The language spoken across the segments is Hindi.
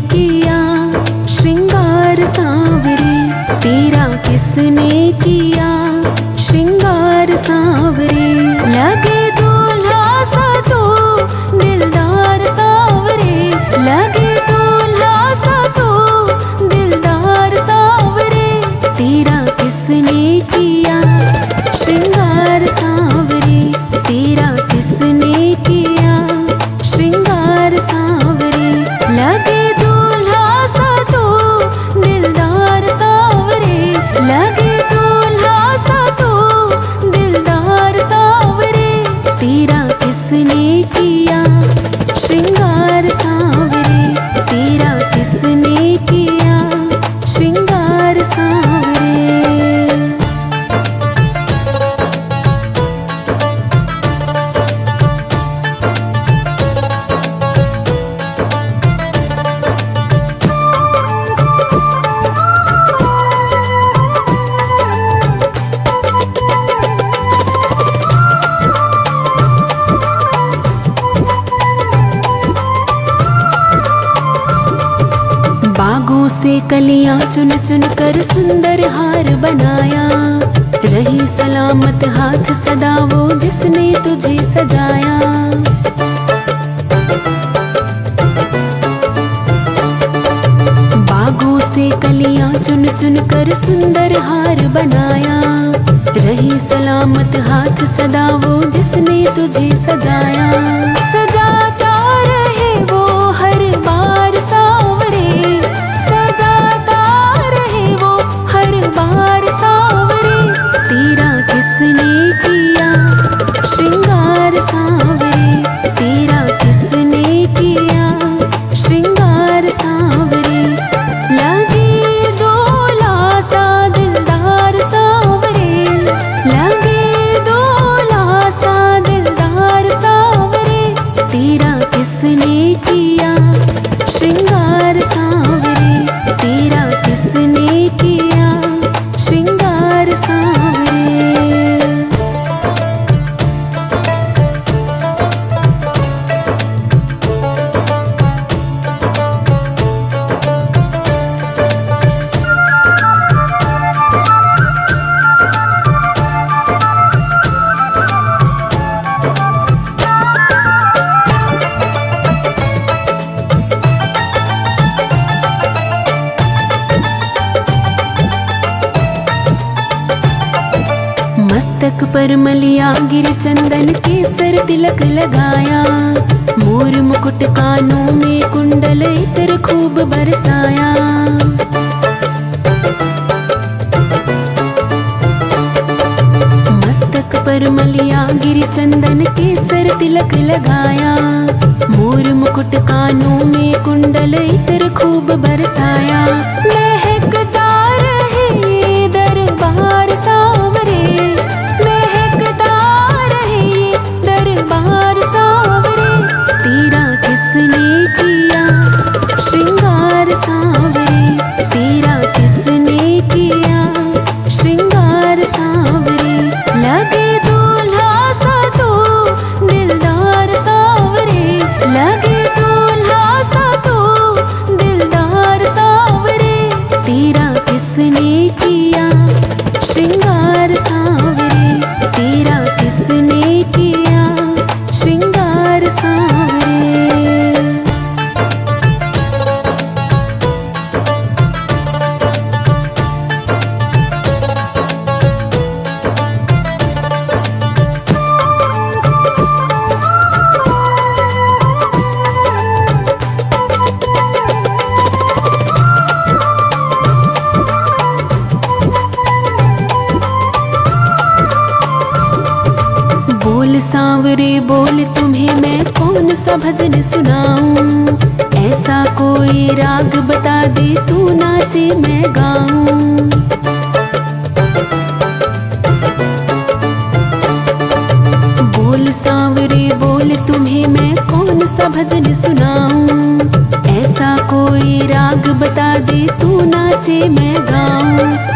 किया श्रृंगार सांवरे तेरा किसने किया? श्रृंगार सांवरे किसने बागों से कलियाँ चुन चुन कर सुंदर हार बनाया। रही सलामत हाथ सदा वो जिसने तुझे सजाया। बागों से कलियाँ चुन चुन कर सुंदर हार बनाया। रही सलामत हाथ सदा वो जिसने तुझे सजाया। सजाता मस्तक पर मलिया गिर चंदन केसर तिलक लगाया। मोर मुकुट कानों में कुंडल इतर खूब बरसाया। मस्तक पर मलिया गिर चंदन केसर तिलक लगाया। मोर मुकुट कानों में कुंडल इतर खूब बरसाया। तेरा किसने किया? भजन सुनाऊं। ऐसा कोई राग बता दे तू नाचे मैं गाऊं। बोल सांवरे, बोल तुम्हें मैं कौन सा भजन सुनाऊं। ऐसा कोई राग बता दे तू नाचे मैं गाऊं।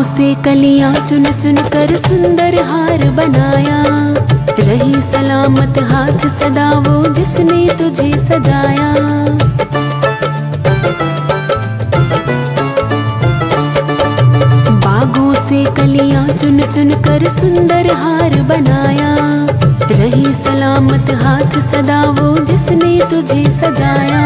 फूलों से कलियाँ चुन चुन कर सुंदर हार बनाया। रही सलामत हाथ सदा वो जिसने तुझे सजाया। बागों से कलियाँ चुन चुन कर सुंदर हार बनाया। रही सलामत हाथ सदा वो जिसने तुझे सजाया।